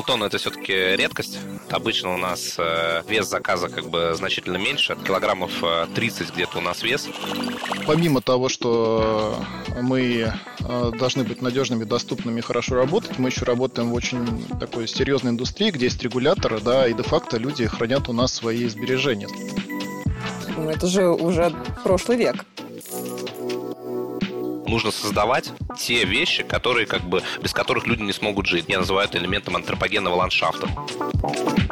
полтонны это все-таки редкость. Обычно у нас э, вес заказа как бы значительно меньше, килограммов 30 э, где-то у нас вес. Помимо того, что мы э, должны быть надежными, доступными, хорошо работать, мы еще работаем в очень такой серьезной индустрии, где есть регуляторы, да, и де-факто люди хранят у нас свои сбережения. Ну, это же уже прошлый век нужно создавать те вещи, которые как бы без которых люди не смогут жить. Я называю это элементом антропогенного ландшафта.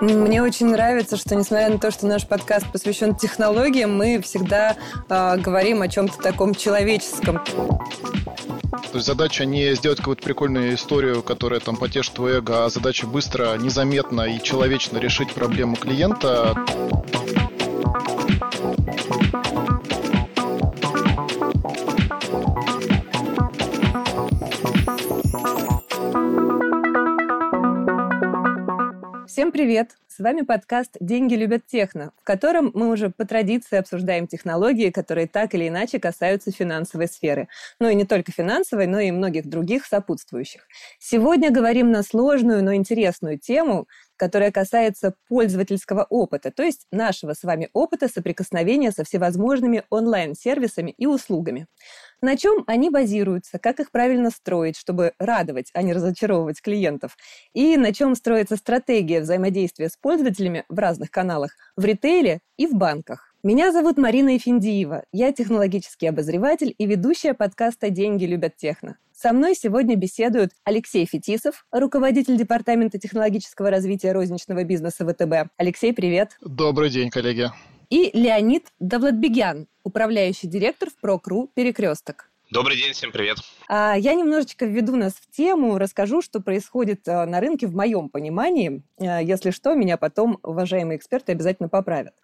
Мне очень нравится, что несмотря на то, что наш подкаст посвящен технологиям, мы всегда э, говорим о чем-то таком человеческом. То есть задача не сделать какую-то прикольную историю, которая там потешит твое эго, а задача быстро, незаметно и человечно решить проблему клиента. Всем привет! С вами подкаст «Деньги любят техно», в котором мы уже по традиции обсуждаем технологии, которые так или иначе касаются финансовой сферы. Ну и не только финансовой, но и многих других сопутствующих. Сегодня говорим на сложную, но интересную тему, которая касается пользовательского опыта, то есть нашего с вами опыта соприкосновения со всевозможными онлайн-сервисами и услугами. На чем они базируются, как их правильно строить, чтобы радовать, а не разочаровывать клиентов, и на чем строится стратегия взаимодействия с пользователями в разных каналах, в ритейле и в банках. Меня зовут Марина Эфиндиева. Я технологический обозреватель и ведущая подкаста «Деньги любят техно». Со мной сегодня беседуют Алексей Фетисов, руководитель Департамента технологического развития розничного бизнеса ВТБ. Алексей, привет. Добрый день, коллеги и Леонид Давлатбегян, управляющий директор в Прокру «Перекресток». Добрый день, всем привет. А, я немножечко введу нас в тему, расскажу, что происходит а, на рынке в моем понимании. А, если что, меня потом уважаемые эксперты обязательно поправят.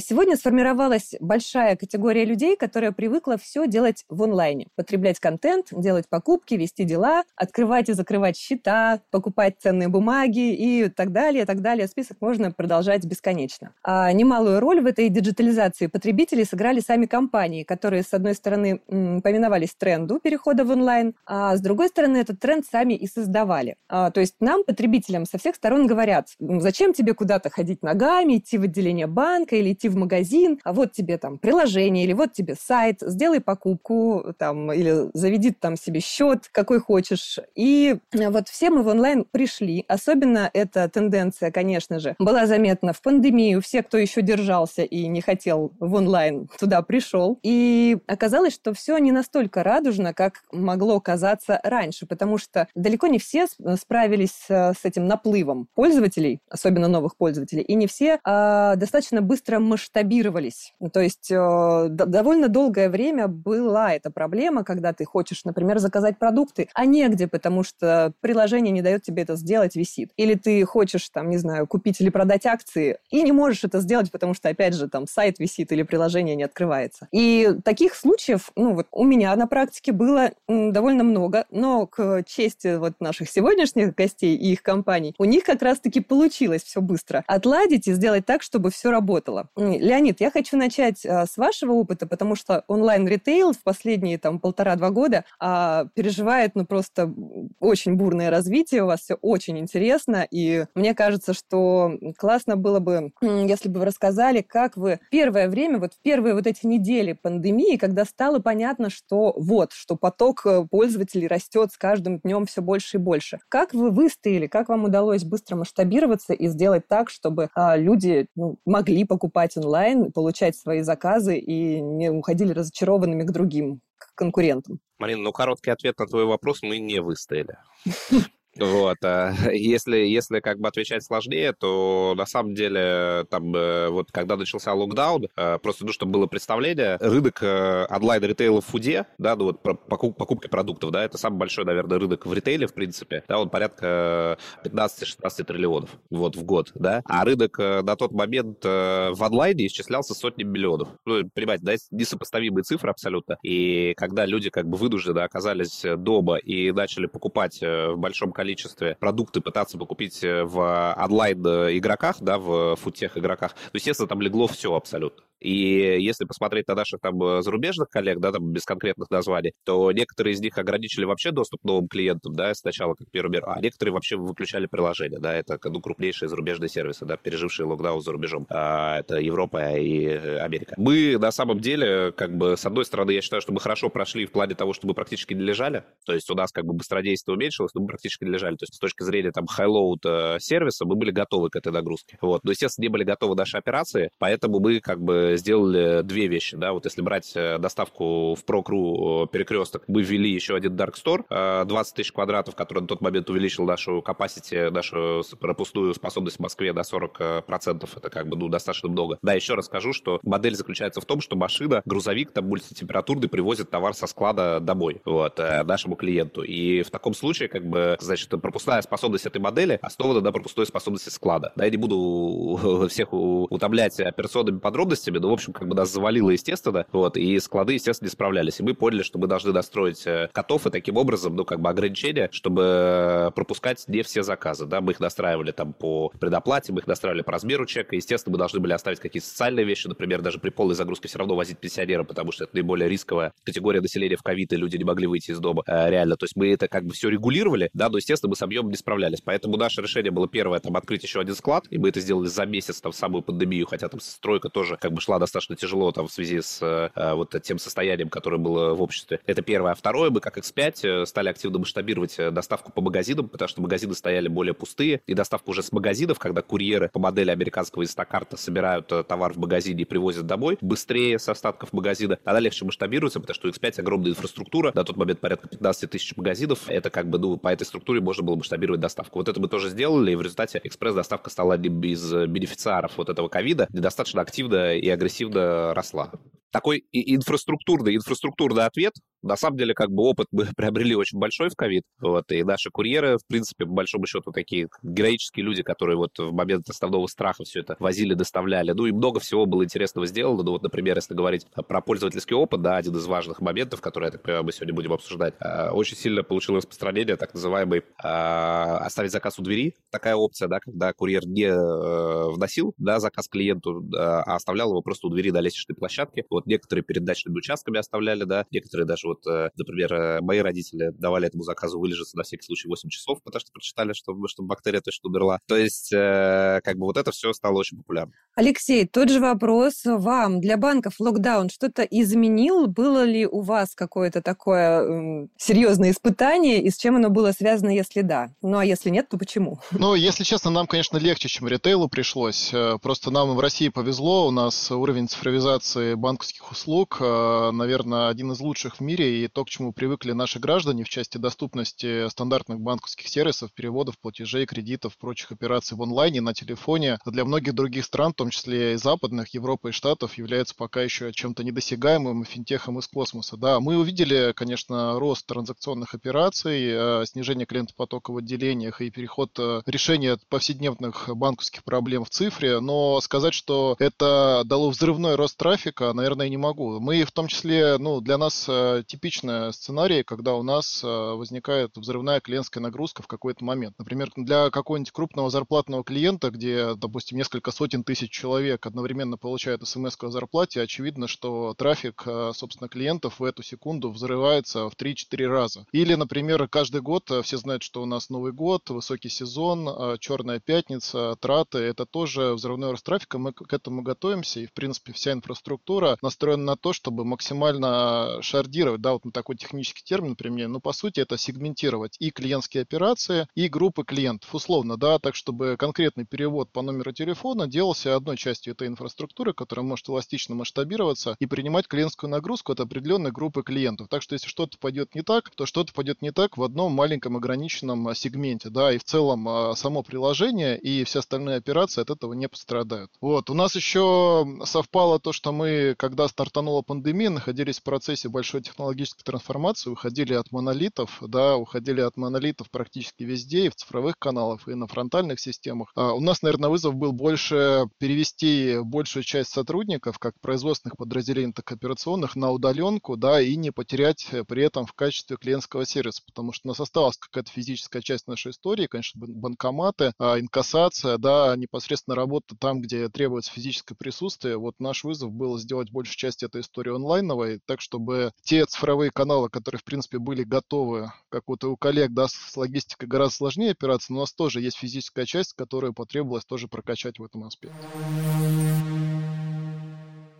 Сегодня сформировалась большая категория людей, которая привыкла все делать в онлайне. Потреблять контент, делать покупки, вести дела, открывать и закрывать счета, покупать ценные бумаги и так далее, так далее. Список можно продолжать бесконечно. А немалую роль в этой диджитализации потребителей сыграли сами компании, которые, с одной стороны, поминовались тренду перехода в онлайн, а с другой стороны, этот тренд сами и создавали. А, то есть нам, потребителям, со всех сторон говорят, зачем тебе куда-то ходить ногами, идти в отделение банка или идти в магазин, а вот тебе там приложение или вот тебе сайт, сделай покупку там или заведи там себе счет, какой хочешь. И вот все мы в онлайн пришли. Особенно эта тенденция, конечно же, была заметна в пандемию. Все, кто еще держался и не хотел в онлайн, туда пришел. И оказалось, что все не настолько радужно, как могло казаться раньше, потому что далеко не все справились с этим наплывом пользователей, особенно новых пользователей, и не все а, достаточно быстро масштабировались. То есть э, довольно долгое время была эта проблема, когда ты хочешь, например, заказать продукты, а негде, потому что приложение не дает тебе это сделать, висит. Или ты хочешь, там, не знаю, купить или продать акции, и не можешь это сделать, потому что, опять же, там сайт висит или приложение не открывается. И таких случаев, ну, вот у меня практике было довольно много, но к чести вот наших сегодняшних гостей и их компаний, у них как раз-таки получилось все быстро отладить и сделать так, чтобы все работало. Леонид, я хочу начать а, с вашего опыта, потому что онлайн-ритейл в последние там полтора-два года а, переживает ну просто очень бурное развитие, у вас все очень интересно, и мне кажется, что классно было бы, если бы вы рассказали, как вы первое время, вот в первые вот эти недели пандемии, когда стало понятно, что вот, что поток э, пользователей растет с каждым днем все больше и больше. Как вы выстояли, как вам удалось быстро масштабироваться и сделать так, чтобы а, люди ну, могли покупать покупать онлайн, получать свои заказы и не уходили разочарованными к другим к конкурентам? Марина, ну короткий ответ на твой вопрос, мы не выстояли. Вот. А если, если как бы отвечать сложнее, то на самом деле там э, вот когда начался локдаун, э, просто, ну, чтобы было представление, рынок э, онлайн-ритейла в фуде, да, ну вот покупки продуктов, да, это самый большой, наверное, рынок в ритейле, в принципе, да, он порядка 15-16 триллионов вот в год, да, а рынок на тот момент в онлайне исчислялся сотни миллионов. Ну, понимаете, да, несопоставимые цифры абсолютно. И когда люди как бы вынуждены оказались дома и начали покупать в большом количестве количестве продукты пытаться покупить в онлайн-игроках, да, в футех-игроках, то, естественно, там легло все абсолютно. И если посмотреть на наших там э, зарубежных коллег, да, там без конкретных названий, то некоторые из них ограничили вообще доступ новым клиентам, да, сначала как первый мир, а некоторые вообще выключали приложение, да, это ну, крупнейшие зарубежные сервисы, да, пережившие локдаун за рубежом. А, это Европа и э, Америка. Мы на самом деле, как бы, с одной стороны, я считаю, что мы хорошо прошли в плане того, что мы практически не лежали, то есть у нас как бы быстродействие уменьшилось, но мы практически не лежали. То есть с точки зрения там high-load э, сервиса мы были готовы к этой нагрузке. Вот. Но, естественно, не были готовы наши операции, поэтому мы как бы сделали две вещи, да, вот если брать э, доставку в ProCrew э, перекресток, мы ввели еще один Dark Store, 20 э, тысяч квадратов, который на тот момент увеличил нашу capacity, нашу пропускную способность в Москве до 40%, это как бы, ну, достаточно много. Да, еще раз скажу, что модель заключается в том, что машина, грузовик там мультитемпературный привозит товар со склада домой, вот, нашему клиенту. И в таком случае, как бы, значит, пропускная способность этой модели основана на пропускной способности склада. Да, я не буду всех утомлять операционными подробностями, но, в общем, как бы нас завалило, естественно, вот, и склады, естественно, не справлялись. И мы поняли, что мы должны достроить э, котов и таким образом, ну, как бы ограничения, чтобы пропускать не все заказы, да, мы их настраивали там по предоплате, мы их настраивали по размеру чека, естественно, мы должны были оставить какие-то социальные вещи, например, даже при полной загрузке все равно возить пенсионеров, потому что это наиболее рисковая категория населения в ковид, и люди не могли выйти из дома, э, реально, то есть мы это как бы все регулировали, да, но, естественно, мы с объемом не справлялись, поэтому наше решение было первое, там, открыть еще один склад, и мы это сделали за месяц, там, в самую пандемию, хотя там стройка тоже как бы шла достаточно тяжело, там, в связи с э, вот тем состоянием, которое было в обществе. Это первое. А второе, мы как X5 э, стали активно масштабировать э, доставку по магазинам, потому что магазины стояли более пустые, и доставка уже с магазинов, когда курьеры по модели американского инстакарта собирают э, товар в магазине и привозят домой быстрее с остатков магазина, она легче масштабируется, потому что у X5 огромная инфраструктура, на тот момент порядка 15 тысяч магазинов, это как бы, ну, по этой структуре можно было масштабировать доставку. Вот это мы тоже сделали, и в результате экспресс-доставка стала одним из бенефициаров вот этого ковида, где достаточно активно и агрессивно росла такой инфраструктурный, инфраструктурный ответ на самом деле, как бы опыт мы приобрели очень большой в ковид, вот, и наши курьеры, в принципе, по большому счету, такие героические люди, которые вот в момент основного страха все это возили, доставляли. Ну, и много всего было интересного сделано. Ну, вот, например, если говорить про пользовательский опыт, да, один из важных моментов, который, я так понимаю, мы сегодня будем обсуждать, а, очень сильно получил распространение так называемый а, оставить заказ у двери. Такая опция, да, когда курьер не э, вносил, да, заказ клиенту, а оставлял его просто у двери на лестничной площадке. Вот некоторые перед дачными участками оставляли, да, некоторые даже вот, э, например, э, мои родители давали этому заказу вылежаться на всякий случай 8 часов, потому что прочитали, что, что бактерия точно умерла. То есть, э, как бы вот это все стало очень популярным. Алексей, тот же вопрос вам. Для банков локдаун что-то изменил? Было ли у вас какое-то такое серьезное испытание, и с чем оно было связано, если да? Ну, а если нет, то почему? Ну, если честно, нам, конечно, легче, чем ритейлу пришлось. Просто нам в России повезло, у нас уровень цифровизации банковских услуг, наверное, один из лучших в мире, и то, к чему привыкли наши граждане в части доступности стандартных банковских сервисов, переводов, платежей, кредитов, прочих операций в онлайне, на телефоне, для многих других стран, в том числе и западных, Европы и Штатов, является пока еще чем-то недосягаемым финтехом из космоса. Да, мы увидели, конечно, рост транзакционных операций, э, снижение клиентопотока в отделениях и переход э, решения повседневных банковских проблем в цифре, но сказать, что это дало взрывной рост трафика, наверное, не могу. Мы в том числе, ну, для нас э, типичный сценарий, когда у нас возникает взрывная клиентская нагрузка в какой-то момент. Например, для какого-нибудь крупного зарплатного клиента, где, допустим, несколько сотен тысяч человек одновременно получают смс о зарплате, очевидно, что трафик, э, собственно, клиентов в эту секунду взрывается в 3-4 раза. Или, например, каждый год, э, все знают, что у нас Новый год, высокий сезон, э, Черная пятница, траты, это тоже взрывной рост трафика, мы к этому готовимся, и, в принципе, вся инфраструктура настроена на то, чтобы максимально шардировать, да, вот на такой технический термин, например, ну, по сути, это сегментировать и клиентские операции, и группы клиентов, условно, да, так, чтобы конкретный перевод по номеру телефона делался одной частью этой инфраструктуры, которая может эластично масштабироваться и принимать клиентскую нагрузку от определенной группы клиентов. Так что если что-то пойдет не так, то что-то пойдет не так в одном маленьком ограниченном а, сегменте, да, и в целом а, само приложение и все остальные операции от этого не пострадают. Вот, у нас еще совпало то, что мы, когда стартанула пандемия, находились в процессе большой технологии технологической трансформации, уходили от монолитов, да, уходили от монолитов практически везде, и в цифровых каналах, и на фронтальных системах. А у нас, наверное, вызов был больше перевести большую часть сотрудников, как производственных подразделений, так и операционных, на удаленку, да, и не потерять при этом в качестве клиентского сервиса, потому что у нас осталась какая-то физическая часть нашей истории, конечно, банкоматы, а, инкассация, да, непосредственно работа там, где требуется физическое присутствие. Вот наш вызов был сделать большую часть этой истории онлайновой, так, чтобы те цифровые каналы, которые, в принципе, были готовы, как вот и у коллег, да, с логистикой гораздо сложнее опираться, но у нас тоже есть физическая часть, которую потребовалось тоже прокачать в этом аспекте.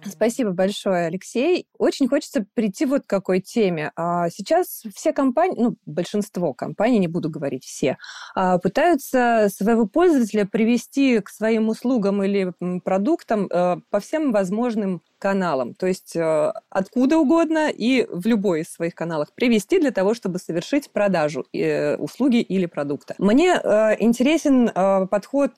Спасибо большое, Алексей. Очень хочется прийти вот к какой теме. А, сейчас все компании, ну, большинство компаний, не буду говорить все, а, пытаются своего пользователя привести к своим услугам или продуктам э, по всем возможным каналам, то есть э, откуда угодно и в любой из своих каналов привести для того, чтобы совершить продажу э, услуги или продукта. Мне интересен подход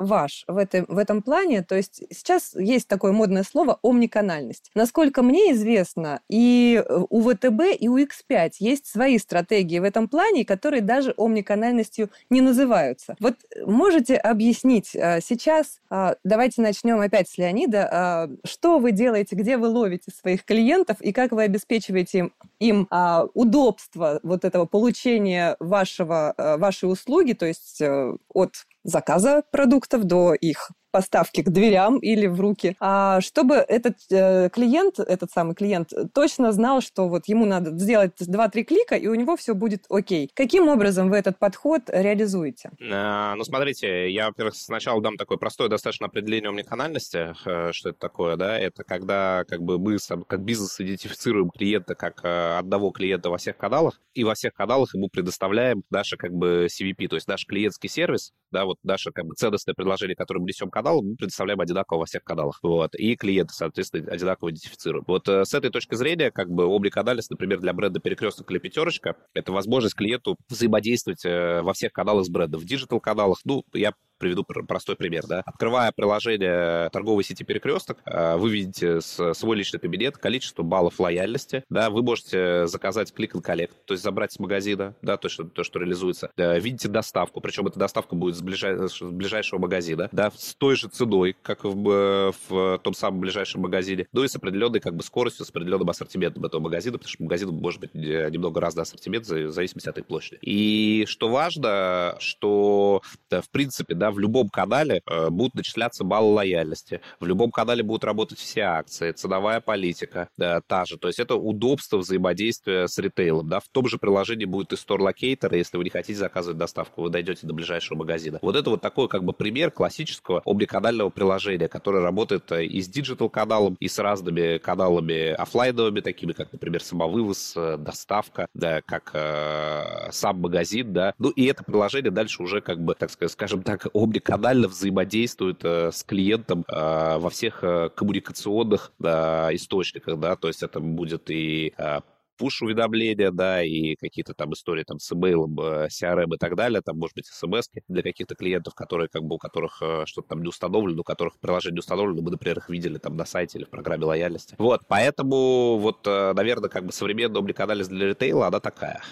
ваш в этом, в этом плане? То есть сейчас есть такое модное слово «омниканальность». Насколько мне известно, и у ВТБ, и у X5 есть свои стратегии в этом плане, которые даже омниканальностью не называются. Вот можете объяснить а, сейчас, а, давайте начнем опять с Леонида, а, что вы делаете, где вы ловите своих клиентов и как вы обеспечиваете им, им удобство вот этого получения вашего, вашей услуги, то есть э, от заказа продуктов до их поставки к дверям или в руки, а чтобы этот э, клиент, этот самый клиент, точно знал, что вот ему надо сделать 2-3 клика, и у него все будет окей. Каким образом вы этот подход реализуете? А, ну, смотрите, я, во-первых, сначала дам такое простое достаточно определение омниканальности, э, что это такое, да, это когда как бы мы как бизнес идентифицируем клиента как э, одного клиента во всех каналах, и во всех каналах ему предоставляем наше как бы CVP, то есть наш клиентский сервис, да, вот наше как бы ценностное предложение, которое мы несем канал, мы предоставляем одинаково во всех каналах. Вот. И клиенты, соответственно, одинаково идентифицируем. Вот э, с этой точки зрения, как бы облик анализ, например, для бренда перекресток или пятерочка, это возможность клиенту взаимодействовать э, во всех каналах с брендом. В диджитал-каналах, ну, я приведу простой пример, да. Открывая приложение торговой сети «Перекресток», э, вы видите свой личный кабинет, количество баллов лояльности, да, вы можете заказать клик and collect, то есть забрать с магазина, да, то, что, то, что реализуется. Э, видите доставку, причем эта доставка будет с, ближай, с ближайшего магазина, да, с той же ценой, как в, в том самом ближайшем магазине, ну и с определенной как бы скоростью, с определенным ассортиментом этого магазина, потому что магазин может быть э, немного разный ассортимент в зависимости от их площади. И что важно, что да, в принципе, да, в любом канале э, будут начисляться баллы лояльности, в любом канале будут работать все акции, ценовая политика да, та же. То есть это удобство взаимодействия с ритейлом. Да. В том же приложении будет и Store Locator, если вы не хотите заказывать доставку, вы дойдете до ближайшего магазина. Вот это вот такой как бы пример классического омниканального приложения, которое работает э, и с digital-каналом, и с разными каналами офлайновыми, такими как, например, самовывоз, э, доставка, да, как э, сам магазин, да. Ну и это приложение дальше уже как бы, так сказать, скажем так, омниканально взаимодействует э, с клиентом э, во всех э, коммуникационных э, источниках, да, то есть это будет и э, пуш-уведомления, да, и какие-то там истории там с имейлом, CRM и так далее, там, может быть, смс для каких-то клиентов, которые, как бы, у которых что-то там не установлено, у которых приложение не установлено, мы, например, их видели там на сайте или в программе лояльности. Вот, поэтому вот, наверное, как бы современная обликанализ для ритейла, она такая.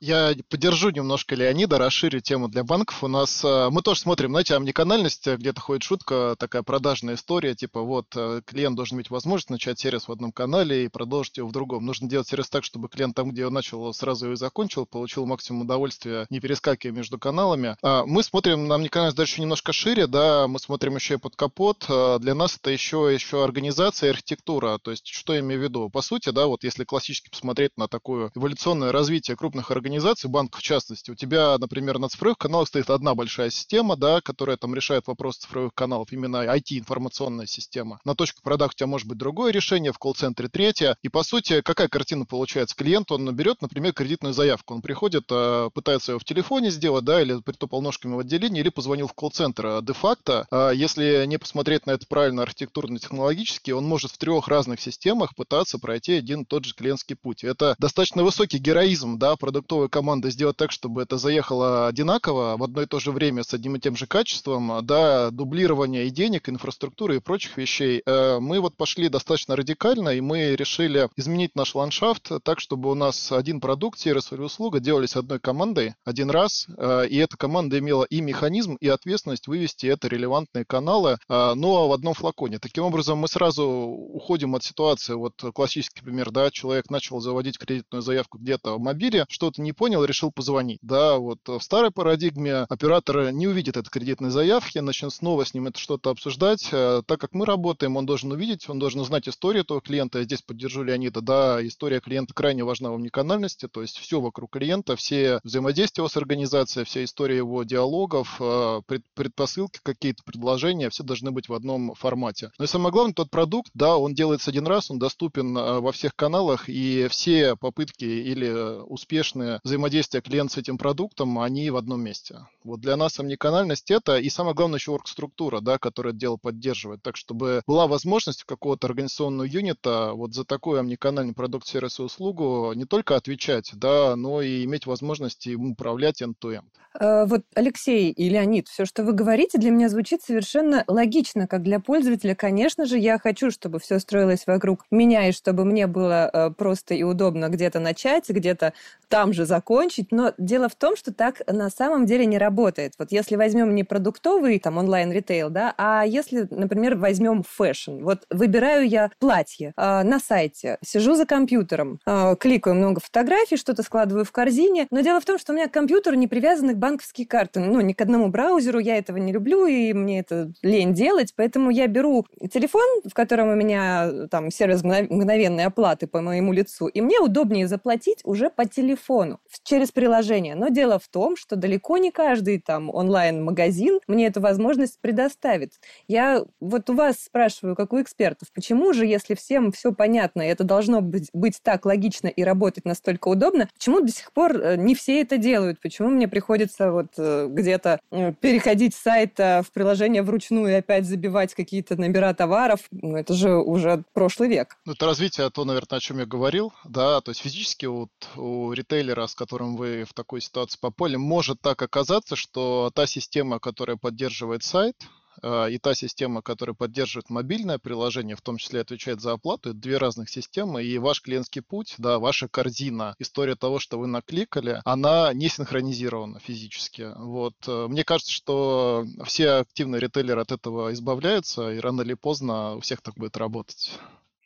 Я поддержу немножко Леонида, расширю тему для банков. У нас э, мы тоже смотрим, знаете, омниканальность, э, где-то ходит шутка, такая продажная история, типа вот э, клиент должен иметь возможность начать сервис в одном канале и продолжить его в другом. Нужно делать сервис так, чтобы клиент там, где он начал, сразу его и закончил, получил максимум удовольствия, не перескакивая между каналами. А мы смотрим на омниканальность дальше немножко шире, да, мы смотрим еще и под капот. Для нас это еще, еще организация и архитектура. То есть, что я имею в виду? По сути, да, вот если классически посмотреть на такое эволюционное развитие крупных организаций, организаций, банков в частности, у тебя, например, на цифровых каналах стоит одна большая система, да, которая там решает вопрос цифровых каналов, именно IT-информационная система. На точку продаж у тебя может быть другое решение, в колл-центре третье. И, по сути, какая картина получается? Клиент, он берет, например, кредитную заявку. Он приходит, а, пытается ее в телефоне сделать, да, или притопал ножками в отделении, или позвонил в колл-центр. А де-факто, а, если не посмотреть на это правильно архитектурно-технологически, он может в трех разных системах пытаться пройти один и тот же клиентский путь. Это достаточно высокий героизм, да, продуктов продуктовой командой сделать так, чтобы это заехало одинаково в одно и то же время с одним и тем же качеством, да, дублирование и денег, инфраструктуры и прочих вещей, э, мы вот пошли достаточно радикально, и мы решили изменить наш ландшафт так, чтобы у нас один продукт, сервис или услуга делались одной командой один раз, э, и эта команда имела и механизм, и ответственность вывести это релевантные каналы, э, но в одном флаконе. Таким образом, мы сразу уходим от ситуации, вот классический пример, да, человек начал заводить кредитную заявку где-то в мобиле, что-то не понял, решил позвонить. Да, вот в старой парадигме оператор не увидит этой кредитной заявки, начнет снова с ним это что-то обсуждать. Э, так как мы работаем, он должен увидеть, он должен узнать историю этого клиента. Я здесь поддержу Леонида. Да, история клиента крайне важна в уникальности, то есть все вокруг клиента, все взаимодействия с организацией, вся история его диалогов, э, предпосылки, какие-то предложения, все должны быть в одном формате. Но и самое главное, тот продукт, да, он делается один раз, он доступен э, во всех каналах, и все попытки или успешные взаимодействия клиента с этим продуктом, они в одном месте. Вот для нас омниканальность это, и самое главное еще орг-структура, да, которая это дело поддерживает. Так, чтобы была возможность какого-то организационного юнита вот за такой омниканальный продукт, сервис и услугу не только отвечать, да, но и иметь возможность им управлять end-to-end. Э, вот, Алексей и Леонид, все, что вы говорите, для меня звучит совершенно логично, как для пользователя. Конечно же, я хочу, чтобы все строилось вокруг меня, и чтобы мне было э, просто и удобно где-то начать, где-то там же закончить. Но дело в том, что так на самом деле не работает. Вот если возьмем не продуктовый там онлайн-ритейл, да, а если, например, возьмем фэшн. Вот выбираю я платье э, на сайте, сижу за компьютером, кликаю много фотографий, что-то складываю в корзине, но дело в том, что у меня компьютер не привязан к банковские карты. Ну, ни к одному браузеру я этого не люблю, и мне это лень делать, поэтому я беру телефон, в котором у меня там сервис мгновенной оплаты по моему лицу, и мне удобнее заплатить уже по телефону через приложение. Но дело в том, что далеко не каждый там онлайн-магазин мне эту возможность предоставит. Я вот у вас спрашиваю, как у экспертов, почему же, если всем все понятно, и это должно быть, быть так логично и работать настолько удобно, почему до сих пор э, не все это делают? Почему мне приходится вот э, где-то э, переходить с сайта в приложение вручную и опять забивать какие-то номера товаров. Ну, это же уже прошлый век. Ну, это развитие, то, наверное, о чем я говорил, да, то есть физически вот у ритейлера, с которым вы в такой ситуации попали, может так оказаться, что та система, которая поддерживает сайт, а, и та система, которая поддерживает мобильное приложение, в том числе отвечает за оплату, это две разных системы, и ваш клиентский путь, да, ваша корзина, история того, что вы накликали, она не синхронизирована физически. Вот. Э, мне кажется, что все активные ритейлеры от этого избавляются, и рано или поздно у всех так будет работать.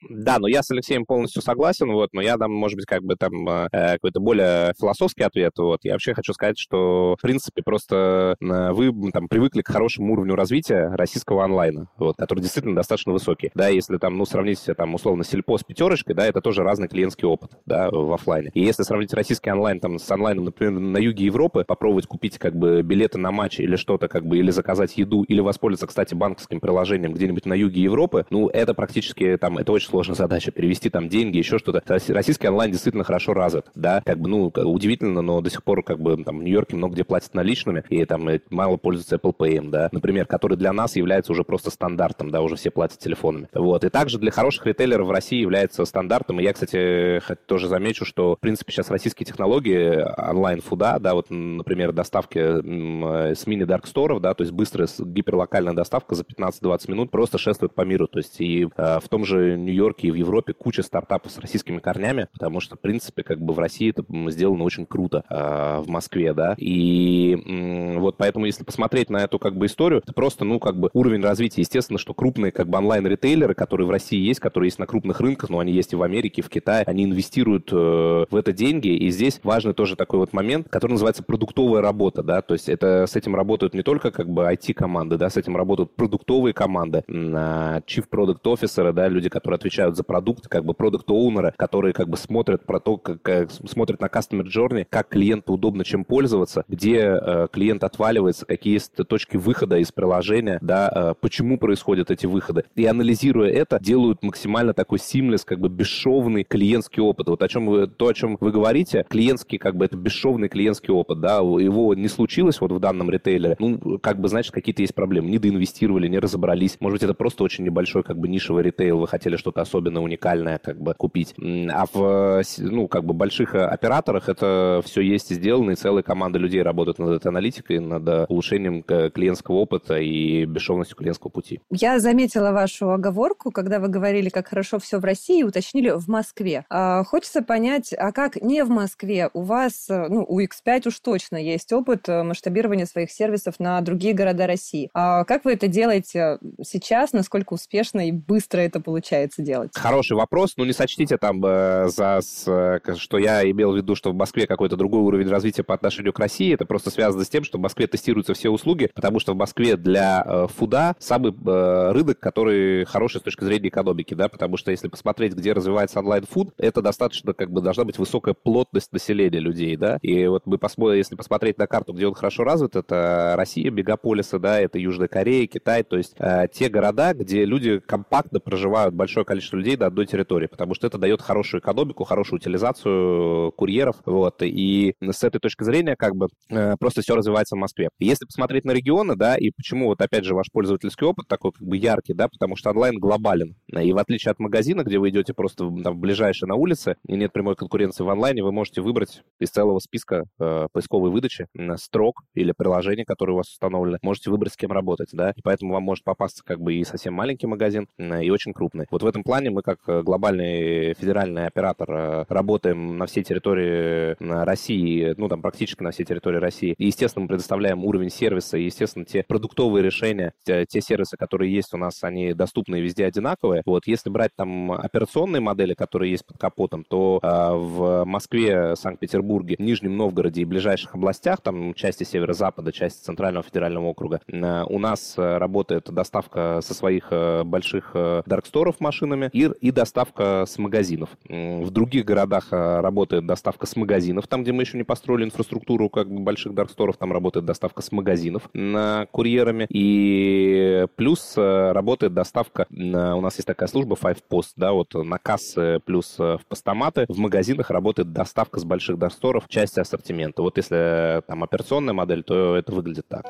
Да, но я с Алексеем полностью согласен, вот, но я дам, может быть, как бы там э, какой-то более философский ответ, вот. Я вообще хочу сказать, что, в принципе, просто э, вы там привыкли к хорошему уровню развития российского онлайна, вот, который действительно достаточно высокий. Да, если там, ну, сравнить, там, условно, сельпо с пятерочкой, да, это тоже разный клиентский опыт, да, в офлайне. И если сравнить российский онлайн там с онлайном, например, на юге Европы, попробовать купить как бы билеты на матч или что-то, как бы, или заказать еду, или воспользоваться, кстати, банковским приложением где-нибудь на юге Европы, ну, это практически там, это очень сложная задача, перевести там деньги, еще что-то. Российский онлайн действительно хорошо развит, да, как бы, ну, удивительно, но до сих пор, как бы, там, в Нью-Йорке много где платят наличными, и там мало пользуются Apple Pay, да, например, который для нас является уже просто стандартом, да, уже все платят телефонами. Вот, и также для хороших ритейлеров в России является стандартом, и я, кстати, тоже замечу, что, в принципе, сейчас российские технологии онлайн-фуда, да, вот, например, доставки с мини-дарк-сторов, да, то есть быстрая гиперлокальная доставка за 15-20 минут просто шествует по миру, то есть и э, в том же Нью-Йорке и в Европе куча стартапов с российскими корнями, потому что, в принципе, как бы в России это сделано очень круто, э, в Москве, да, и э, вот поэтому, если посмотреть на эту как бы историю, это просто, ну, как бы уровень развития, естественно, что крупные как бы онлайн-ритейлеры, которые в России есть, которые есть на крупных рынках, но они есть и в Америке, и в Китае, они инвестируют э, в это деньги, и здесь важный тоже такой вот момент, который называется продуктовая работа, да, то есть это с этим работают не только как бы IT-команды, да, с этим работают продуктовые команды, chief product officer, да, люди, которые отвечают за продукт, как бы продукт-оунеры, которые как бы смотрят про то, как, как смотрят на customer journey, как клиенту удобно чем пользоваться, где э, клиент отваливается, какие есть точки выхода из приложения, да, э, почему происходят эти выходы. И анализируя это, делают максимально такой seamless, как бы бесшовный клиентский опыт. Вот о чем вы, то, о чем вы говорите, клиентский, как бы это бесшовный клиентский опыт, да, его не случилось вот в данном ритейлере, ну, как бы, значит, какие-то есть проблемы, не доинвестировали, не разобрались, может быть, это просто очень небольшой, как бы, нишевый ритейл, вы хотели что-то особенно уникальное как бы купить. А в, ну, как бы больших операторах это все есть и сделано, и целая команда людей работает над этой аналитикой, над улучшением клиентского опыта и бесшовностью клиентского пути. Я заметила вашу оговорку, когда вы говорили, как хорошо все в России, уточнили в Москве. А, хочется понять, а как не в Москве? У вас, ну, у X5 уж точно есть опыт масштабирования своих сервисов на другие города России. А как вы это делаете сейчас? Насколько успешно и быстро это получается делать? Хороший вопрос. Ну, не сочтите там э, за, что я имел в виду, что в Москве какой-то другой уровень развития по отношению к России. Это просто связано с тем, что в Москве тестируются все услуги, потому что в Москве для э, фуда самый э, рынок, который хороший с точки зрения экономики, да, потому что если посмотреть, где развивается онлайн-фуд, это достаточно, как бы, должна быть высокая плотность населения людей, да, и вот мы посмотрим, если посмотреть на карту, где он хорошо развит, это Россия, мегаполисы, да, это Южная Корея, Китай, то есть э, те города, где люди компактно проживают большое количество людей на одной территории, потому что это дает хорошую экономику, хорошую утилизацию курьеров, вот, и с этой точки зрения, как бы, э, просто все развивается в Москве. Если посмотреть на регионы, да, и почему вот, опять же, ваш пользовательский опыт такой, как бы, яркий, да, потому что онлайн глобален, и в отличие от магазина, где вы идете просто там, ближайшее на улице, и нет прямой конкуренции в онлайне, вы можете выбрать из целого списка э, поисковой выдачи э, строк или приложений, которые у вас установлены, можете выбрать, с кем работать, да, и поэтому вам может попасться как бы и совсем маленький магазин, э, и очень крупный. Вот в этом плане мы как э, глобальный федеральный оператор э, работаем на всей территории России, ну, там, практически на всей территории России. И, естественно, мы предоставляем уровень сервиса, и, естественно, те продуктовые решения, те, те сервисы, которые есть у нас, они доступны везде одинаковые. Вот, если брать там операционные модели, которые есть под капотом, то э, в Москве, Санкт-Петербурге, Нижнем Новгороде и ближайших областях, там части северо-запада, части Центрального федерального округа, э, у нас работает доставка со своих э, больших э, дарксторов машинами и, и доставка с магазинов. В других городах э, работает доставка с магазинов, там, где мы еще не построили инфраструктуру как бы больших дарксторов, там работает доставка с магазинов на курьерами. И плюс работает доставка, у нас есть такая служба Five Post, да, вот на кассы плюс в постаматы. В магазинах работает доставка с больших дарксторов части ассортимента. Вот если там операционная модель, то это выглядит так.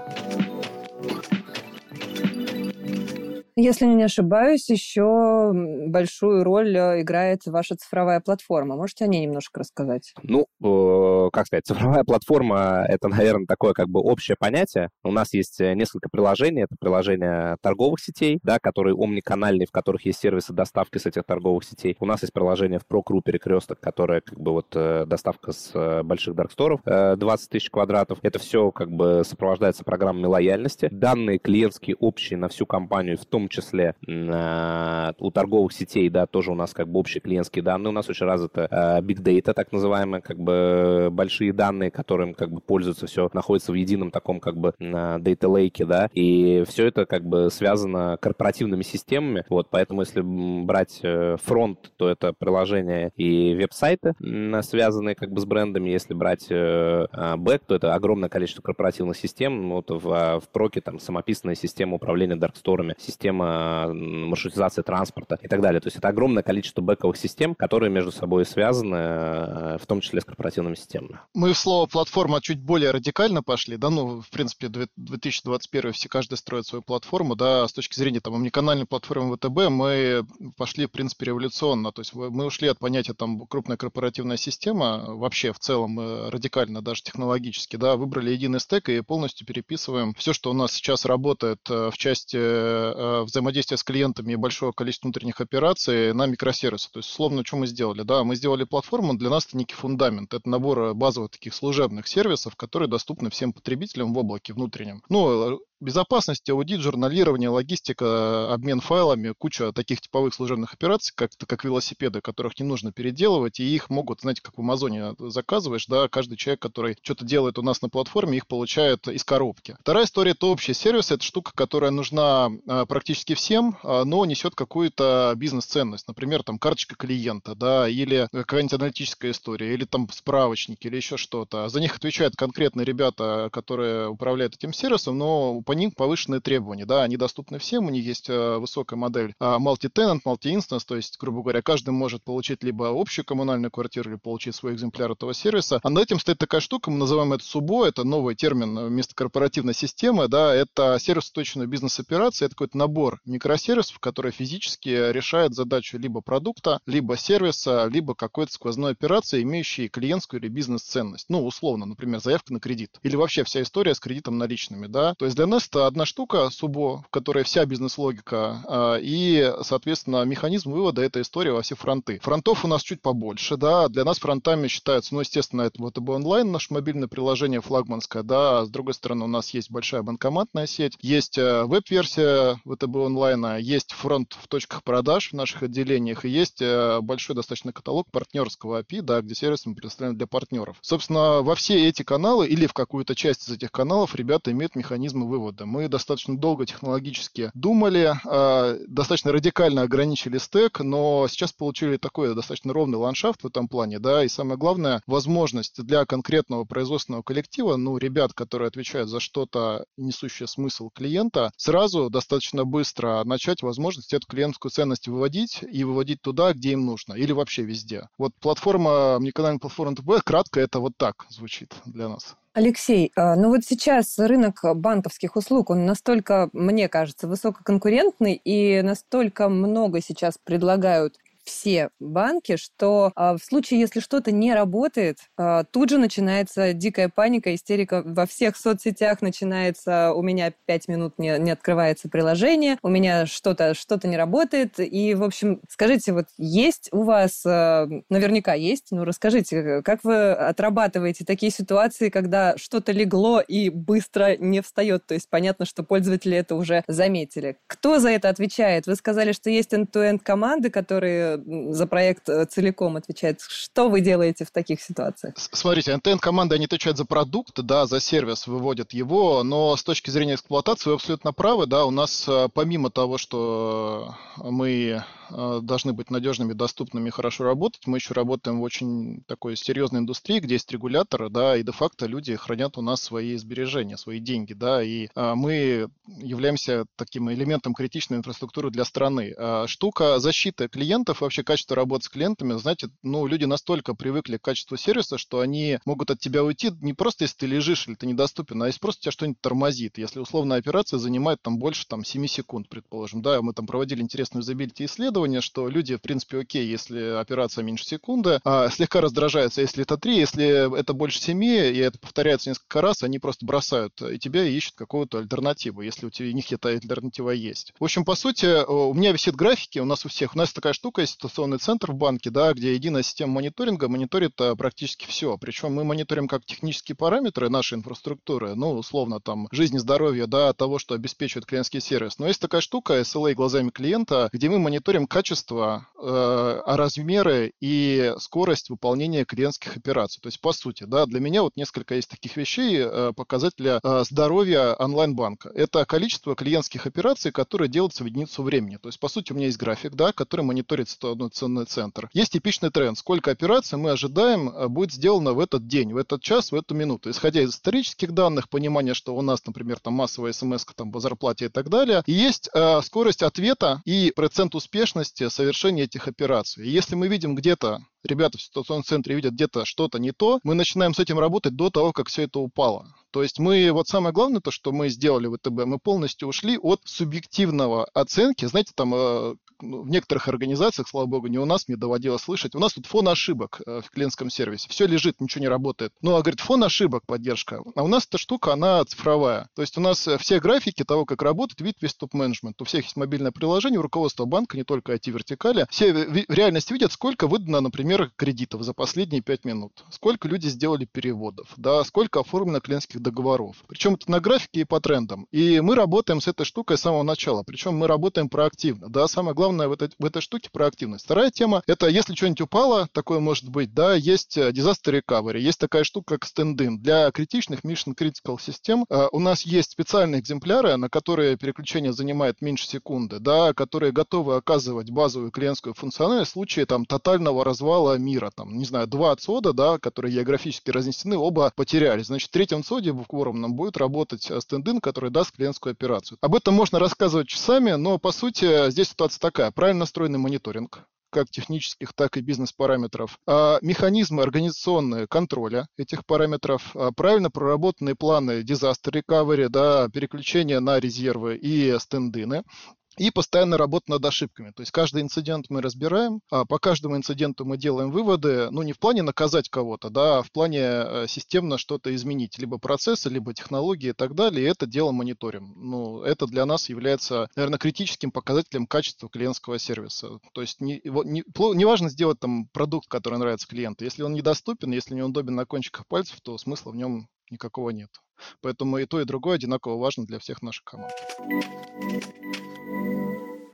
Если не ошибаюсь, еще большую роль э, играет ваша цифровая платформа. Можете о ней немножко рассказать? Ну, э, как сказать, цифровая платформа — это, наверное, такое как бы общее понятие. У нас есть э, несколько приложений. Это приложения торговых сетей, да, которые омниканальные, в которых есть сервисы доставки с этих торговых сетей. У нас есть приложение в ProCrew Перекресток, которое как бы вот доставка с больших дарксторов 20 тысяч квадратов. Это все как бы сопровождается программами лояльности. Данные клиентские общие на всю компанию, в том числе э, у торговых сетей, да, тоже у нас как бы общие клиентские данные, у нас очень развито э, big data, так называемые, как бы большие данные, которым как бы пользуются, все находится в едином таком как бы data lake, да, и все это как бы связано корпоративными системами, вот, поэтому если брать э, фронт, то это приложения и веб-сайты, связанные как бы с брендами, если брать э, а, бэк, то это огромное количество корпоративных систем, вот в, в проке там самописная система управления дарксторами, система система маршрутизации транспорта и так далее. То есть это огромное количество бэковых систем, которые между собой связаны, э, в том числе с корпоративными системами. Мы в слово платформа чуть более радикально пошли, да, ну, в принципе, 2021 все каждый строит свою платформу, да, с точки зрения там омниканальной платформы ВТБ мы пошли, в принципе, революционно, то есть мы ушли от понятия там крупная корпоративная система, вообще в целом радикально, даже технологически, да, выбрали единый стек и полностью переписываем все, что у нас сейчас работает э, в части э, взаимодействия с клиентами и большое количество внутренних операций на микросервисы. То есть, условно, что мы сделали? Да, мы сделали платформу, для нас это некий фундамент. Это набор базовых таких служебных сервисов, которые доступны всем потребителям в облаке внутреннем. Ну, безопасность, аудит, журналирование, логистика, обмен файлами, куча таких типовых служебных операций, как, как велосипеды, которых не нужно переделывать, и их могут, знаете, как в Амазоне заказываешь, да, каждый человек, который что-то делает у нас на платформе, их получает из коробки. Вторая история – это общий сервис, это штука, которая нужна а, практически всем, а, но несет какую-то бизнес-ценность, например, там карточка клиента, да, или какая-нибудь аналитическая история, или там справочники, или еще что-то. За них отвечают конкретные ребята, которые управляют этим сервисом, но по ним повышенные требования, да, они доступны всем, у них есть э, высокая модель э, multi-tenant, multi-instance, то есть, грубо говоря, каждый может получить либо общую коммунальную квартиру, либо получить свой экземпляр этого сервиса. А над этим стоит такая штука, мы называем это СУБО, это новый термин вместо корпоративной системы, да, это сервис точной бизнес-операции, это какой-то набор микросервисов, которые физически решают задачу либо продукта, либо сервиса, либо какой-то сквозной операции, имеющей клиентскую или бизнес-ценность. Ну, условно, например, заявка на кредит. Или вообще вся история с кредитом наличными, да. То есть для нас это одна штука, СУБО, в которой вся бизнес-логика э, и, соответственно, механизм вывода этой истории во все фронты. Фронтов у нас чуть побольше, да. Для нас фронтами считаются, ну, естественно, это ВТБ онлайн, наше мобильное приложение флагманское, да. А с другой стороны, у нас есть большая банкоматная сеть, есть э, веб-версия ВТБ онлайна, есть фронт в точках продаж в наших отделениях, и есть э, большой достаточно каталог партнерского API, да, где сервисы мы предоставляем для партнеров. Собственно, во все эти каналы или в какую-то часть из этих каналов ребята имеют механизмы вывода. Мы достаточно долго технологически думали, э, достаточно радикально ограничили стек, но сейчас получили такой достаточно ровный ландшафт в этом плане, да, и самое главное, возможность для конкретного производственного коллектива, ну, ребят, которые отвечают за что-то, несущее смысл клиента, сразу достаточно быстро начать возможность эту клиентскую ценность выводить и выводить туда, где им нужно, или вообще везде. Вот платформа, уникальная платформа ТП, кратко это вот так звучит для нас. Алексей, а, ну вот сейчас рынок банковских услуг, он настолько, мне кажется, высококонкурентный и настолько много сейчас предлагают все банки, что а, в случае, если что-то не работает, а, тут же начинается дикая паника, истерика во всех соцсетях начинается, у меня пять минут не, не открывается приложение, у меня что-то что не работает. И, в общем, скажите, вот есть у вас, а, наверняка есть, ну расскажите, как вы отрабатываете такие ситуации, когда что-то легло и быстро не встает? То есть понятно, что пользователи это уже заметили. Кто за это отвечает? Вы сказали, что есть end-to-end команды, которые за проект э, целиком отвечает. Что вы делаете в таких ситуациях? Смотрите, НТН-команда не отвечает за продукт, да, за сервис, выводят его, но с точки зрения эксплуатации вы абсолютно правы, да, у нас э, помимо того, что мы Э, должны быть надежными, доступными, хорошо работать. Мы еще работаем в очень такой серьезной индустрии, где есть регуляторы, да, и де-факто люди хранят у нас свои сбережения, свои деньги, да, и а, мы являемся таким элементом критичной инфраструктуры для страны. А, штука защиты клиентов, вообще качество работы с клиентами, знаете, ну, люди настолько привыкли к качеству сервиса, что они могут от тебя уйти не просто, если ты лежишь или ты недоступен, а если просто тебя что-нибудь тормозит. Если условная операция занимает там больше там 7 секунд, предположим, да, мы там проводили интересную изобилити исследование, исследование, что люди, в принципе, окей, если операция меньше секунды, а слегка раздражаются, если это 3, если это больше 7, и это повторяется несколько раз, они просто бросают и тебя ищут какую-то альтернативу, если у, тебя, у них эта альтернатива есть. В общем, по сути, у меня висит графики, у нас у всех, у нас такая штука, ситуационный центр в банке, да, где единая система мониторинга мониторит а, практически все. Причем мы мониторим как технические параметры нашей инфраструктуры, ну, условно, там, жизнь и здоровье, да, того, что обеспечивает клиентский сервис. Но есть такая штука, SLA глазами клиента, где мы мониторим качество, э, а размеры и скорость выполнения клиентских операций. То есть, по сути, да, для меня вот несколько есть таких вещей, э, показателя э, здоровья онлайн-банка. Это количество клиентских операций, которые делаются в единицу времени. То есть, по сути, у меня есть график, да, который мониторит ценный центр. Есть типичный тренд, сколько операций мы ожидаем будет сделано в этот день, в этот час, в эту минуту. Исходя из исторических данных, понимания, что у нас, например, там массовая смс там по зарплате и так далее. И есть э, скорость ответа и процент успешности возможности совершения этих операций. И если мы видим где-то, ребята в ситуационном центре видят где-то что-то не то, мы начинаем с этим работать до того, как все это упало. То есть мы, вот самое главное, то, что мы сделали в ВТБ, мы полностью ушли от субъективного оценки. Знаете, там э, ну, в некоторых организациях, слава богу, не у нас, мне доводилось слышать, у нас тут фон ошибок э, в клиентском сервисе. Все лежит, ничего не работает. Ну, а говорит, фон ошибок поддержка. А у нас эта штука, она цифровая. То есть у нас э, все графики того, как работает, вид весь топ-менеджмент. У всех есть мобильное приложение, у руководства банка, не только IT-вертикали. Все в реальности видят, сколько выдано, например, кредитов за последние 5 минут. Сколько люди сделали переводов, да, сколько оформлено клиентских договоров. Причем это на графике и по трендам. И мы работаем с этой штукой с самого начала. Причем мы работаем проактивно. Да, самое главное, главное в этой, в этой штуке проактивность. Вторая тема – это если что-нибудь упало, такое может быть, да, есть э, disaster recovery, есть такая штука, как stand-in. Для критичных mission critical систем э, у нас есть специальные экземпляры, на которые переключение занимает меньше секунды, да, которые готовы оказывать базовую клиентскую функциональность в случае там тотального развала мира. Там, не знаю, два отсода, да, которые географически разнесены, оба потерялись. Значит, в третьем отсоде в нам будет работать stand-in, который даст клиентскую операцию. Об этом можно рассказывать часами, но по сути здесь ситуация такая. Правильно настроенный мониторинг, как технических, так и бизнес-параметров, а механизмы организационные контроля этих параметров, а правильно проработанные планы disaster recovery, да, переключения на резервы и стендины, и постоянно работа над ошибками. То есть каждый инцидент мы разбираем, а по каждому инциденту мы делаем выводы, ну не в плане наказать кого-то, да, а в плане э, системно что-то изменить, либо процессы, либо технологии и так далее, и это дело мониторим. Ну, это для нас является, наверное, критическим показателем качества клиентского сервиса. То есть не, не, не важно сделать там продукт, который нравится клиенту. Если он недоступен, если не удобен на кончиках пальцев, то смысла в нем никакого нет. Поэтому и то, и другое одинаково важно для всех наших команд.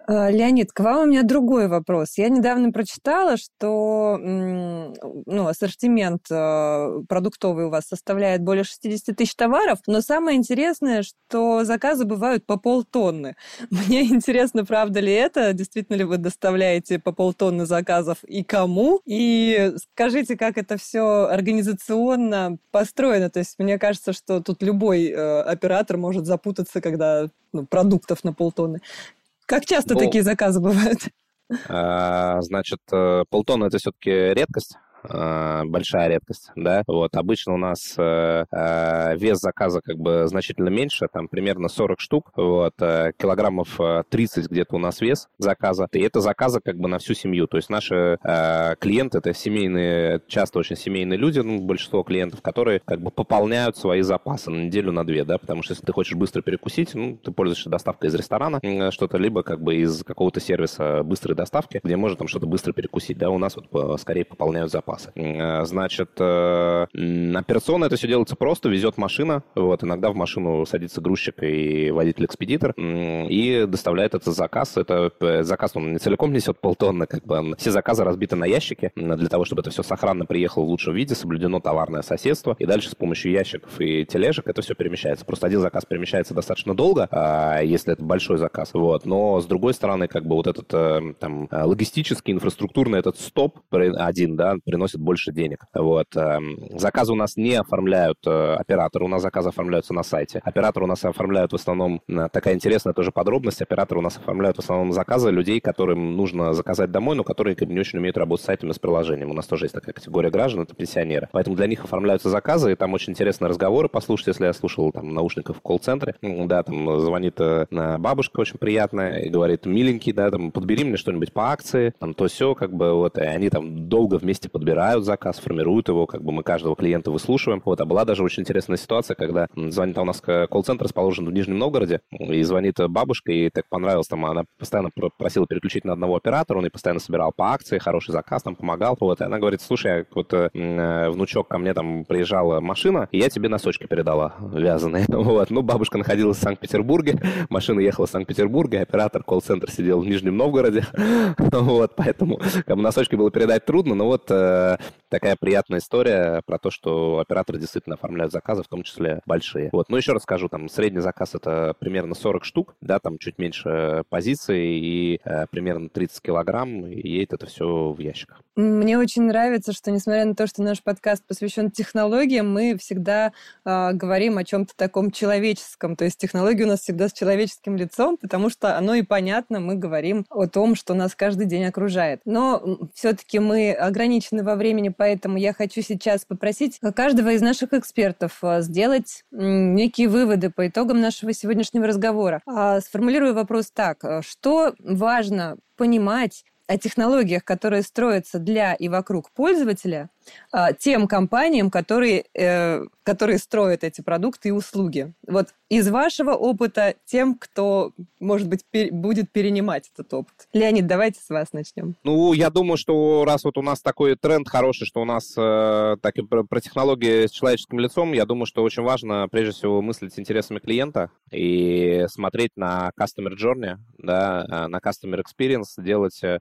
Э, Леонид, к вам у меня другой вопрос. Я недавно прочитала, что ну, ассортимент э, продуктовый у вас составляет более 60 тысяч товаров, но самое интересное, что заказы бывают по полтонны. Мне интересно, правда ли это? Действительно ли вы доставляете по полтонны заказов и кому? И скажите, как это все организационно построено? То есть мне кажется, что тут любой э, оператор может запутаться, когда ну, продуктов на полтонны. Как часто ну, такие заказы бывают? А, значит, э, полтонна это все-таки редкость. Э, большая редкость, да. Вот обычно у нас э, э, вес заказа как бы значительно меньше, там примерно 40 штук, вот килограммов 30 где-то у нас вес заказа, и это заказы как бы на всю семью, то есть наши клиенты это семейные, часто очень семейные люди, ну, большинство клиентов, которые как бы пополняют свои запасы на неделю, на две, да, потому что если ты хочешь быстро перекусить, ну, ты пользуешься доставкой из ресторана что-то, либо как бы из какого-то сервиса быстрой доставки, где можно там что-то быстро перекусить, да, у нас вот скорее пополняют запасы запасы. Э, значит, э, операционно это все делается просто, везет машина, вот, иногда в машину садится грузчик и водитель-экспедитор, и доставляет этот заказ. Это э, заказ, он не целиком несет полтонны, как бы все заказы разбиты на ящики, для того, чтобы это все сохранно приехало в лучшем виде, соблюдено товарное соседство, и дальше с помощью ящиков и тележек это все перемещается. Просто один заказ перемещается достаточно долго, а, если это большой заказ, вот, но с другой стороны, как бы вот этот там логистический, инфраструктурный этот стоп один, да, приносит приносит больше денег. Вот. Эм, заказы у нас не оформляют э, операторы, у нас заказы оформляются на сайте. Операторы у нас оформляют в основном, э, такая интересная тоже подробность, операторы у нас оформляют в основном заказы людей, которым нужно заказать домой, но которые не очень умеют работать с сайтами, с приложением. У нас тоже есть такая категория граждан, это пенсионеры. Поэтому для них оформляются заказы, и там очень интересные разговоры послушать, если я слушал там наушников в колл-центре. Да, там звонит э, бабушка очень приятная и говорит, миленький, да, там, подбери мне что-нибудь по акции, там, то все, как бы, вот, и они там долго вместе подбирают собирают заказ, формируют его, как бы мы каждого клиента выслушиваем. Вот, а была даже очень интересная ситуация, когда звонит а у нас колл-центр расположен в Нижнем Новгороде, и звонит бабушка, и так понравилось, там она постоянно просила переключить на одного оператора, он ей постоянно собирал по акции, хороший заказ, там помогал. Вот, и она говорит, слушай, вот э, внучок ко мне там приезжала машина, и я тебе носочки передала вязаные. Вот, ну, бабушка находилась в Санкт-Петербурге, машина ехала в Санкт-Петербурге, оператор колл-центр сидел в Нижнем Новгороде, вот, поэтому как бы носочки было передать трудно, но вот э, такая приятная история про то, что операторы действительно оформляют заказы, в том числе большие. Вот. Ну, еще раз скажу, там, средний заказ это примерно 40 штук, да, там чуть меньше позиций и э, примерно 30 килограмм, и едет это все в ящиках. Мне очень нравится, что, несмотря на то, что наш подкаст посвящен технологиям, мы всегда э, говорим о чем-то таком человеческом. То есть технологии у нас всегда с человеческим лицом, потому что оно и понятно, мы говорим о том, что нас каждый день окружает. Но все-таки мы ограничены во времени, поэтому я хочу сейчас попросить каждого из наших экспертов а, сделать некие выводы по итогам нашего сегодняшнего разговора. А, сформулирую вопрос так. А, что важно понимать о технологиях, которые строятся для и вокруг пользователя, тем компаниям, которые, э, которые строят эти продукты и услуги. Вот из вашего опыта тем, кто, может быть, пер, будет перенимать этот опыт. Леонид, давайте с вас начнем. Ну, я думаю, что раз вот у нас такой тренд хороший, что у нас э, так и про, про технологии с человеческим лицом, я думаю, что очень важно, прежде всего, мыслить интересами клиента и смотреть на customer journey, да, э, на customer experience, делать э,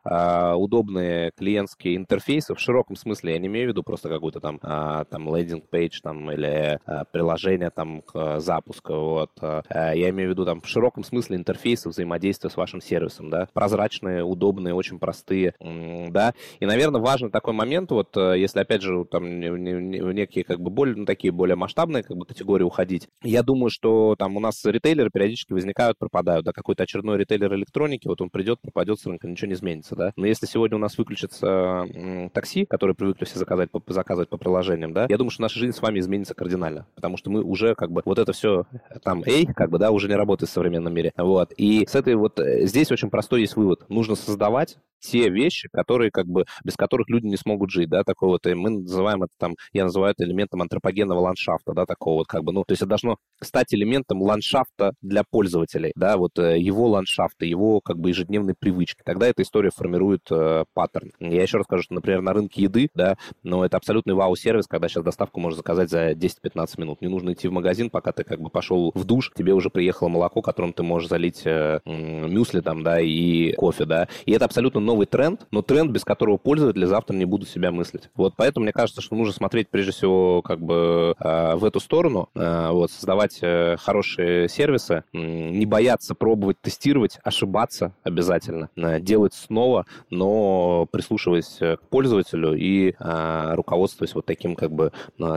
удобные клиентские интерфейсы в широком смысле. Я не имею в виду просто какую-то там, э, там лендинг-пейдж там, или э, приложение там к запуску вот. Я имею в виду там в широком смысле интерфейсы взаимодействия с вашим сервисом, да, прозрачные, удобные, очень простые, да. И, наверное, важный такой момент, вот, э, если, опять же, там в некие как бы более, ну, такие более масштабные как бы категории уходить, я думаю, что там у нас ритейлеры периодически возникают, пропадают, да, какой-то очередной ритейлер электроники, вот он придет, пропадет с рынка, ничего не изменится, да. Но если сегодня у нас выключится такси, которые привыкли все заказать, по, заказывать по приложениям, да, я думаю, что наша жизнь с вами изменится кардинально, потому что мы уже как бы вот это все там эй, как бы, да, уже не работает в современном мире. Вот. И с этой вот э, здесь очень простой есть вывод. Нужно создавать те вещи, которые как бы без которых люди не смогут жить, да, такой вот, и мы называем это там, я называю это элементом антропогенного ландшафта, да, такого вот как бы, ну, то есть это должно стать элементом ландшафта для пользователей, да, вот э, его ландшафта, его как бы ежедневной привычки. Тогда эта история формирует э, паттерн. Я еще раз скажу, что, например, на рынке еды, да, но это абсолютный вау-сервис, когда сейчас доставку можно заказать за 10-15 минут. Не нужно идти в магазин, пока ты как бы пошел в душ, тебе уже приехало молоко, которым ты можешь залить э, мюсли там, да, и кофе, да. И это абсолютно новый тренд, но тренд, без которого пользователи завтра не будут себя мыслить. Вот поэтому мне кажется, что нужно смотреть прежде всего как бы э, в эту сторону, э, вот, создавать э, хорошие сервисы, не бояться пробовать, тестировать, ошибаться обязательно, делать снова, но прислушиваясь к пользователю и руководствуясь вот таким как бы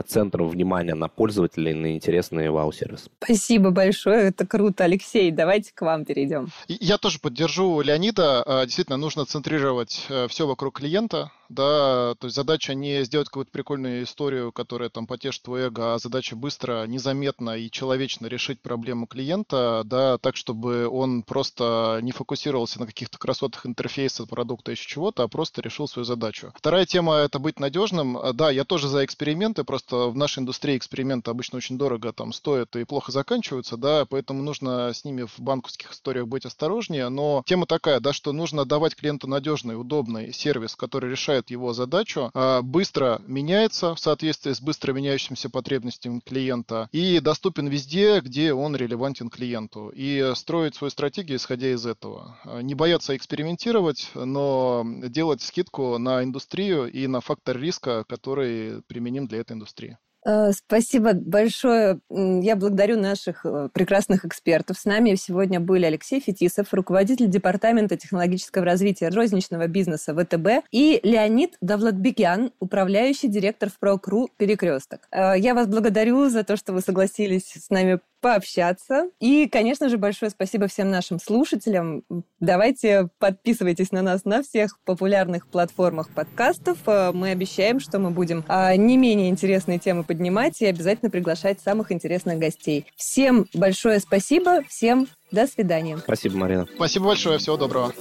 центром внимания на пользователей, на интересный вау-сервис. Спасибо большое, это круто. Алексей, давайте к вам перейдем. Я тоже поддержу Леонида. Действительно, нужно центрировать э, все вокруг клиента, да, то есть задача не сделать какую-то прикольную историю, которая там потешит твое эго, а задача быстро, незаметно и человечно решить проблему клиента, да, так, чтобы он просто не фокусировался на каких-то красотах интерфейса, продукта, еще чего-то, а просто решил свою задачу. Вторая тема — это быть надежным. Да, я тоже за эксперименты, просто в нашей индустрии эксперименты обычно очень дорого там стоят и плохо заканчиваются, да, поэтому нужно с ними в банковских историях быть осторожнее, но тема такая, да, что нужно давать клиенту надежный, удобный сервис, который решает его задачу, а, быстро меняется в соответствии с быстро меняющимися потребностями клиента и доступен везде, где он релевантен клиенту. И строить свою стратегию, исходя из этого. А, не бояться экспериментировать, но делать скидку на индустрию и на фактор риска, который применим для этой индустрии. Э, спасибо большое. Я благодарю наших э, прекрасных экспертов. С нами сегодня были Алексей Фетисов, руководитель Департамента технологического развития розничного бизнеса ВТБ, и Леонид Давлатбекян, управляющий директор в ПроКРУ «Перекресток». Э, я вас благодарю за то, что вы согласились с нами пообщаться. И, конечно же, большое спасибо всем нашим слушателям. Давайте подписывайтесь на нас на всех популярных платформах подкастов. Э, мы обещаем, что мы будем а, не менее интересные темы поднимать и обязательно приглашать самых интересных гостей. Всем большое спасибо, всем до свидания. Спасибо, Марина. Спасибо большое, всего доброго.